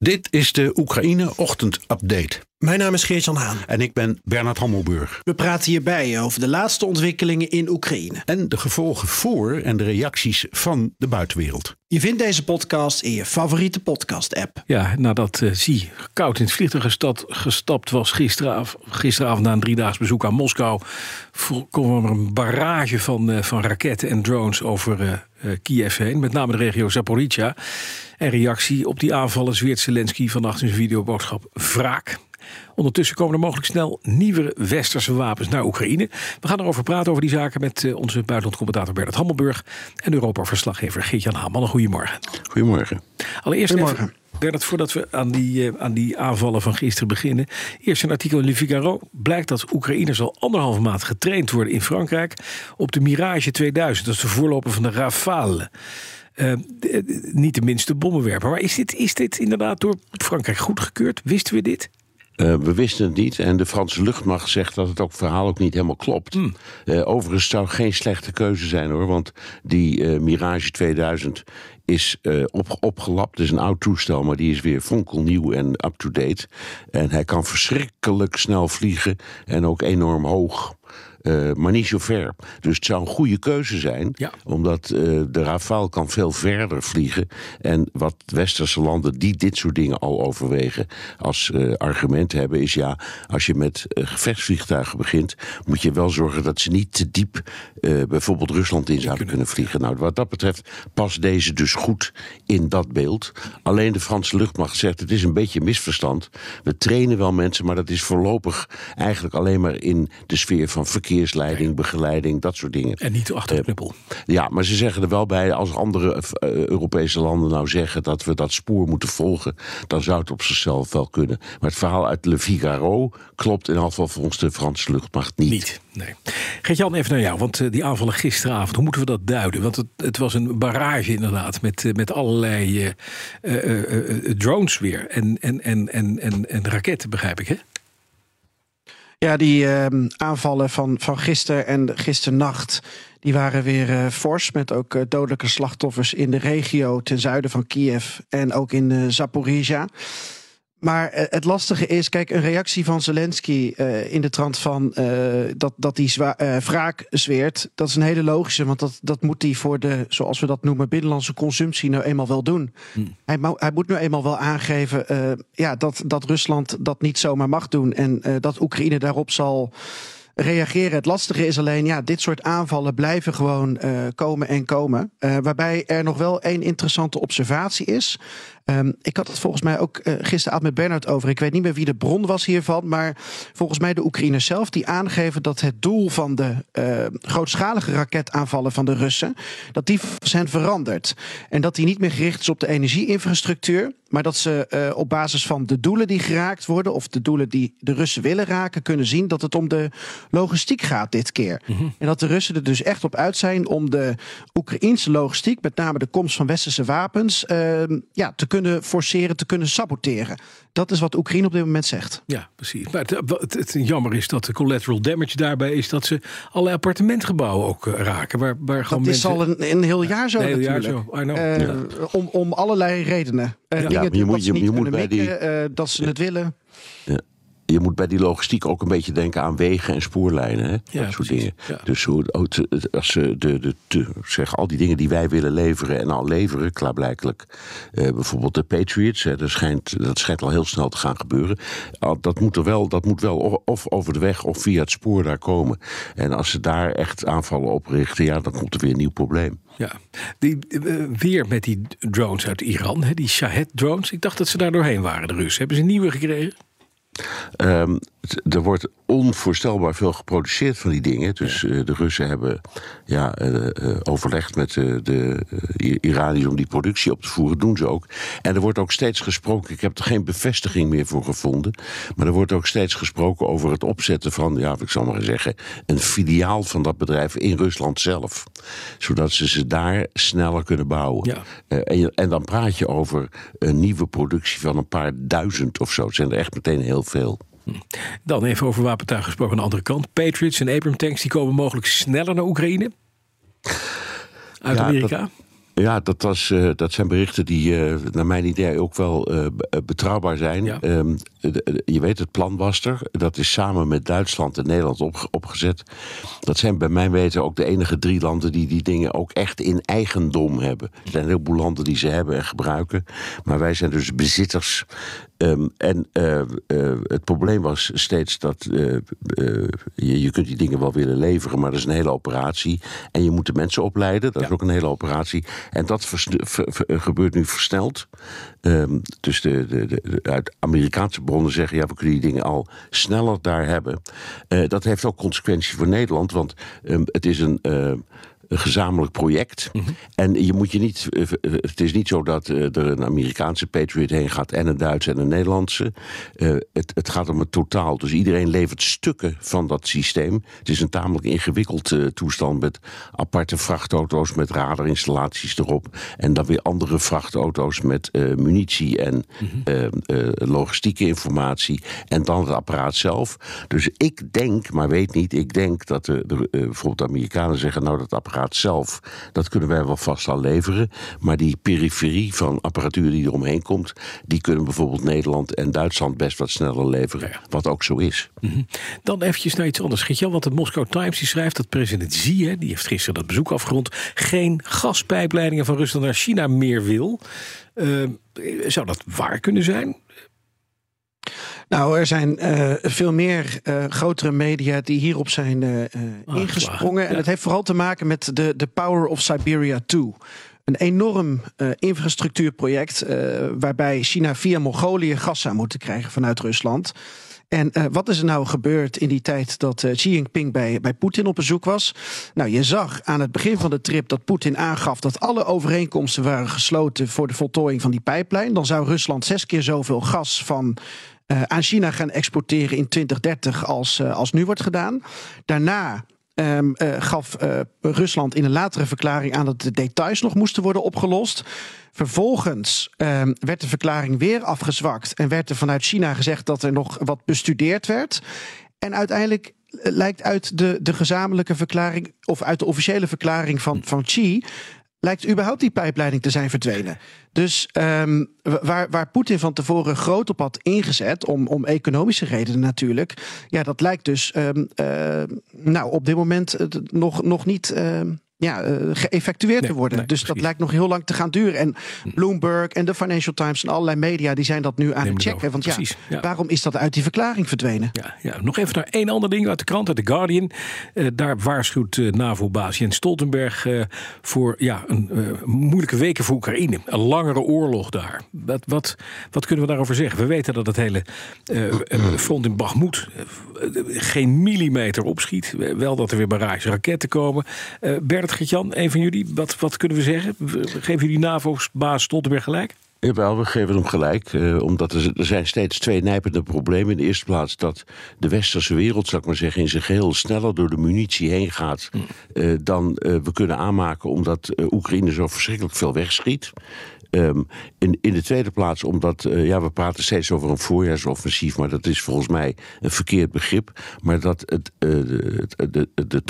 Dit is de Oekraïne Ochtend Update. Mijn naam is Geert-Jan Haan. En ik ben Bernard Hammelburg. We praten hierbij over de laatste ontwikkelingen in Oekraïne. En de gevolgen voor en de reacties van de buitenwereld. Je vindt deze podcast in je favoriete podcast-app. Ja, nadat uh, Zie koud in het vliegtuig gestad, gestapt was gisteravond, gisteravond na een driedaags bezoek aan Moskou, kwam er een barrage van, uh, van raketten en drones over uh, Kiev heen, met name de regio Zaporizhia. En reactie op die aanvallen zweert Zelensky vannacht in zijn videoboodschap wraak. Ondertussen komen er mogelijk snel nieuwe westerse wapens naar Oekraïne. We gaan erover praten over die zaken met uh, onze buitenlandcommentator Bernard Hammelburg en Europa-verslaggever Geert-Jan Haman. Goedemorgen. Goedemorgen. Allereerst Goedemorgen. Even, Bernard, voordat we aan die, uh, aan die aanvallen van gisteren beginnen. Eerst een artikel in Le Figaro. Blijkt dat Oekraïners al anderhalve maand getraind worden in Frankrijk op de Mirage 2000. Dat is de voorloper van de Rafale. Uh, niet de minste bommenwerper. Maar is dit, is dit inderdaad door Frankrijk goedgekeurd? Wisten we dit? Uh, we wisten het niet en de Franse luchtmacht zegt dat het ook verhaal ook niet helemaal klopt. Hmm. Uh, overigens zou geen slechte keuze zijn hoor, want die uh, Mirage 2000 is op, opgelapt. Het is een oud toestel, maar die is weer fonkelnieuw en up-to-date. En hij kan verschrikkelijk snel vliegen en ook enorm hoog. Uh, maar niet zo ver. Dus het zou een goede keuze zijn, ja. omdat uh, de Rafale kan veel verder vliegen. En wat westerse landen die dit soort dingen al overwegen als uh, argument hebben, is ja, als je met gevechtsvliegtuigen begint, moet je wel zorgen dat ze niet te diep bijvoorbeeld Rusland in zouden kunnen vliegen. Nou, wat dat betreft past deze dus goed in dat beeld. Alleen de Franse luchtmacht zegt het is een beetje een misverstand. We trainen wel mensen, maar dat is voorlopig eigenlijk alleen maar in de sfeer van verkeer verkeersleiding, begeleiding, dat soort dingen. En niet achter de knuppel. Uh, ja, maar ze zeggen er wel bij, als andere uh, Europese landen nou zeggen dat we dat spoor moeten volgen, dan zou het op zichzelf wel kunnen. Maar het verhaal uit Le Figaro klopt in ieder geval volgens de Franse luchtmacht niet. Niet, nee. Geert-Jan, even naar jou, want uh, die aanvallen gisteravond, hoe moeten we dat duiden? Want het, het was een barrage inderdaad, met, met allerlei drones weer en, en, en, en, en, en raketten, begrijp ik, hè? Ja, die uh, aanvallen van, van gisteren en gisternacht. Die waren weer uh, fors. Met ook uh, dodelijke slachtoffers in de regio ten zuiden van Kiev. En ook in uh, Zaporizhia. Maar het lastige is, kijk, een reactie van Zelensky uh, in de trant van uh, dat, dat hij uh, wraak zweert, dat is een hele logische, want dat, dat moet hij voor de, zoals we dat noemen, binnenlandse consumptie nou eenmaal wel doen. Hmm. Hij, hij, moet nu eenmaal wel aangeven ja, dat, dat Rusland dat niet zomaar mag doen en dat Oekraïne daarop zal reageren. Het lastige is alleen, ja, dit soort aanvallen blijven gewoon uh, komen en komen. Uh, waarbij er nog wel één interessante observatie is. Um, ik had het volgens mij ook uh, gisteravond met Bernard over. Ik weet niet meer wie de bron was hiervan. Maar volgens mij de Oekraïners zelf die aangeven dat het doel van de grootschalige raketaanvallen van de Russen. dat die zijn veranderd. En dat die niet meer gericht is op de energieinfrastructuur. Maar dat ze op basis van de doelen die geraakt worden. of de doelen die de Russen willen raken. kunnen zien dat het om de logistiek gaat dit keer. Mm -hmm. En dat de Russen er dus echt op uit zijn om de Oekraïnse logistiek, met name de komst van westerse wapens, uh, ja, te kunnen forceren, te kunnen saboteren. Dat is wat Oekraïne op dit moment zegt. Ja, precies. Maar het, het, het jammer is dat de collateral damage daarbij is dat ze alle appartementgebouwen ook uh, raken. Waar, waar gewoon dat mensen... is al een, een heel jaar zo een heel natuurlijk. Jaar zo. I know. Uh, ja. om, om allerlei redenen. Uh, Ja, je moet- dat ze je- niet je moet kunnen bij die- uh, dat ze het willen. Je moet bij die logistiek ook een beetje denken aan wegen en spoorlijnen. Hè? Ja, dat soort precies. dingen. Ja. Dus hoe, het- als ze de, de, de, zeg, al die dingen die wij willen leveren en al leveren, klaarblijkelijk. eh, bijvoorbeeld de Patriots, hè, dat, schijnt, dat schijnt al heel snel te gaan gebeuren. Dat moet, er wel, dat moet wel of over de weg of via het spoor daar komen. En als ze daar echt aanvallen op richten, ja, dan komt er weer een nieuw probleem. Ja, die, eh, weer met die drones uit Iran, hè, die Shahed drones. Ik dacht dat ze daar doorheen waren, de Russen. Hebben ze nieuwe gekregen? Ehm, er wordt onvoorstelbaar veel geproduceerd van die dingen. Dus de Russen hebben ja, overlegd met de Iraniërs om die productie op te voeren. doen ze ook. En er wordt ook steeds gesproken. Ik heb er geen bevestiging meer voor gevonden. Maar er wordt ook steeds gesproken over het opzetten van, ja, ik zal maar zeggen, een filiaal van dat bedrijf in Rusland zelf. Zodat ze ze daar sneller kunnen bouwen. Ja. en, en dan praat je over een nieuwe productie van een paar duizend of zo. Het zijn er echt meteen heel veel. Dan even over wapentuig gesproken aan de andere kant. Patriots en Abram tanks die komen mogelijk sneller naar Oekraïne. Uit Ja, Amerika. dat- Ja, dat, was, eh, dat zijn berichten die eh, naar mijn idee ook wel eh, betrouwbaar zijn. Ja. Ehm, je weet, het plan was er. Dat is samen met Duitsland en Nederland op, opgezet. Dat zijn bij mijn weten ook de enige drie landen die die dingen ook echt in eigendom hebben. Er zijn een heleboel landen die ze hebben en gebruiken. Maar wij zijn dus bezitters. Ehm, en eh, eh, het probleem was steeds dat eh, je, je kunt die dingen wel willen leveren, maar dat is een hele operatie. En je moet de mensen opleiden, dat is ook een hele operatie. En dat gebeurt nu versneld. Ehm, dus de, de, de, uit Amerikaanse bronnen zeggen, ja, we kunnen die dingen al sneller daar hebben. Dat heeft ook consequenties voor Nederland, want ehm, het is een. Een gezamenlijk project. En je moet je niet. eh, eh, Het is niet zo dat eh, er een Amerikaanse Patriot heen gaat en een Duitse en een Nederlandse. Het, het gaat om het totaal. Dus iedereen levert stukken van dat systeem. Het is een tamelijk ingewikkeld toestand met aparte vrachtauto's met radarinstallaties erop. En dan weer andere vrachtauto's met munitie en eh, logistieke informatie. En dan het apparaat zelf. Dus ik denk, maar weet niet, ik denk dat de, de, bijvoorbeeld de Amerikanen zeggen: Nou, dat apparaat zelf, dat kunnen wij wel vast al leveren. Maar die periferie van apparatuur die eromheen komt, die kunnen bijvoorbeeld Nederland en Duitsland best wat sneller leveren. Wat ook zo is. Dan eventjes naar iets anders. Geert-Jan, want de Moscow Times die schrijft dat president Xi, hè, die heeft gisteren dat bezoek afgerond, geen gaspijpleidingen van Rusland naar China meer wil. Eh, zou dat waar kunnen zijn? Nou, er zijn eh, veel meer eh, grotere media die hierop zijn eh, Ah, ingesprongen. ja. En het heeft vooral te maken met de, de Power of Siberia 2. Een enorm infrastructuurproject waarbij China via Mongolië gas zou moeten krijgen vanuit Rusland. En wat is er nou gebeurd in die tijd dat Xi Jinping bij, bij Poetin op bezoek was? Nou, je zag aan het begin van de trip dat Poetin aangaf dat alle overeenkomsten waren gesloten voor de voltooiing van die pijplijn. Dan zou Rusland zes keer zoveel gas van aan China gaan exporteren in 2030 als, eh, als nu wordt gedaan. Daarna ehm, eh, gaf eh, Rusland in een latere verklaring aan dat de details nog moesten worden opgelost. Vervolgens ehm, werd de verklaring weer afgezwakt en werd er vanuit China gezegd dat er nog wat bestudeerd werd. En uiteindelijk eh, lijkt uit de, de gezamenlijke verklaring, of uit de officiële verklaring van, van Xi, lijkt überhaupt die pijpleiding te zijn verdwenen. Dus ehm, wa- waar, waar Poetin van tevoren groot op had ingezet, om, om economische redenen natuurlijk, ja, dat lijkt dus ehm, eh, nou, op dit moment eh, nog, nog niet. ehm, ja, eh, geëffectueerd Nee, te worden. nee, dus dat lijkt nog heel lang te gaan duren. En Bloomberg en de Financial Times en allerlei media die zijn dat nu aan het checken. Want ja, precies, ja. waarom is dat uit die verklaring verdwenen? Ja, ja, nog even naar één ander ding uit de krant, uit The Guardian. Eh, daar waarschuwt eh, NAVO-baas Jens Stoltenberg voor ja, een moeilijke weken voor Oekraïne. Een langere oorlog daar. Wat, wat, wat kunnen we daarover zeggen? We weten dat het hele front in Bagmoed geen millimeter opschiet. Wel dat er weer barrages raketten komen. Eh Gertjan, een van jullie, wat, wat kunnen we zeggen? Geven jullie NAVO-baas Stoltenberg gelijk? Jawel, we geven hem gelijk. eh, omdat er, er zijn steeds twee nijpende problemen. In de eerste plaats dat de westerse wereld, zou ik maar zeggen, in zijn geheel sneller door de munitie heen gaat. eh, dan eh, we kunnen aanmaken, omdat eh, Oekraïne zo verschrikkelijk veel wegschiet. Ehm, in, in de tweede plaats omdat, eh, ja, we praten steeds over een voorjaarsoffensief, maar dat is volgens mij een verkeerd begrip. Maar dat het, eh, de, de, de, de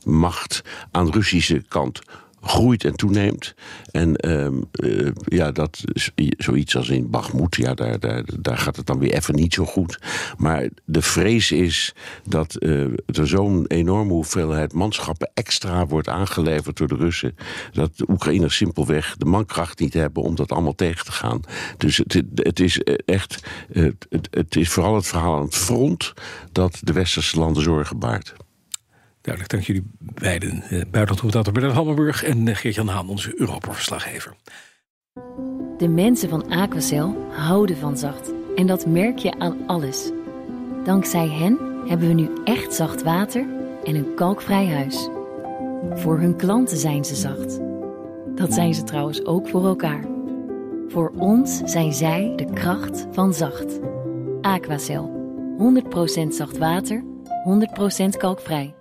troepenmacht aan de Russische kant groeit en toeneemt. En ehm, eh, ja, dat zoiets als in Bagmoed, ja, daar, daar, daar gaat het dan weer even niet zo goed. Maar de vrees is dat eh, er zo'n enorme hoeveelheid manschappen extra wordt aangeleverd door de Russen. Dat de Oekraïners simpelweg de mankracht niet hebben om dat allemaal tegen te gaan. Dus het, het is echt, eh, het, het is vooral het verhaal aan het front dat de westerse landen zorgen baart. Duidelijk, dank jullie beiden. Uh, Buitenlandcommentator Bernard Hammelburg en uh, Geert-Jan Haan, onze Europa-verslaggever. De mensen van Aquacel houden van zacht. En dat merk je aan alles. Dankzij hen hebben we nu echt zacht water en een kalkvrij huis. Voor hun klanten zijn ze zacht. Dat zijn ze trouwens ook voor elkaar. Voor ons zijn zij de kracht van zacht. Aquacel. 100% zacht water, 100% kalkvrij.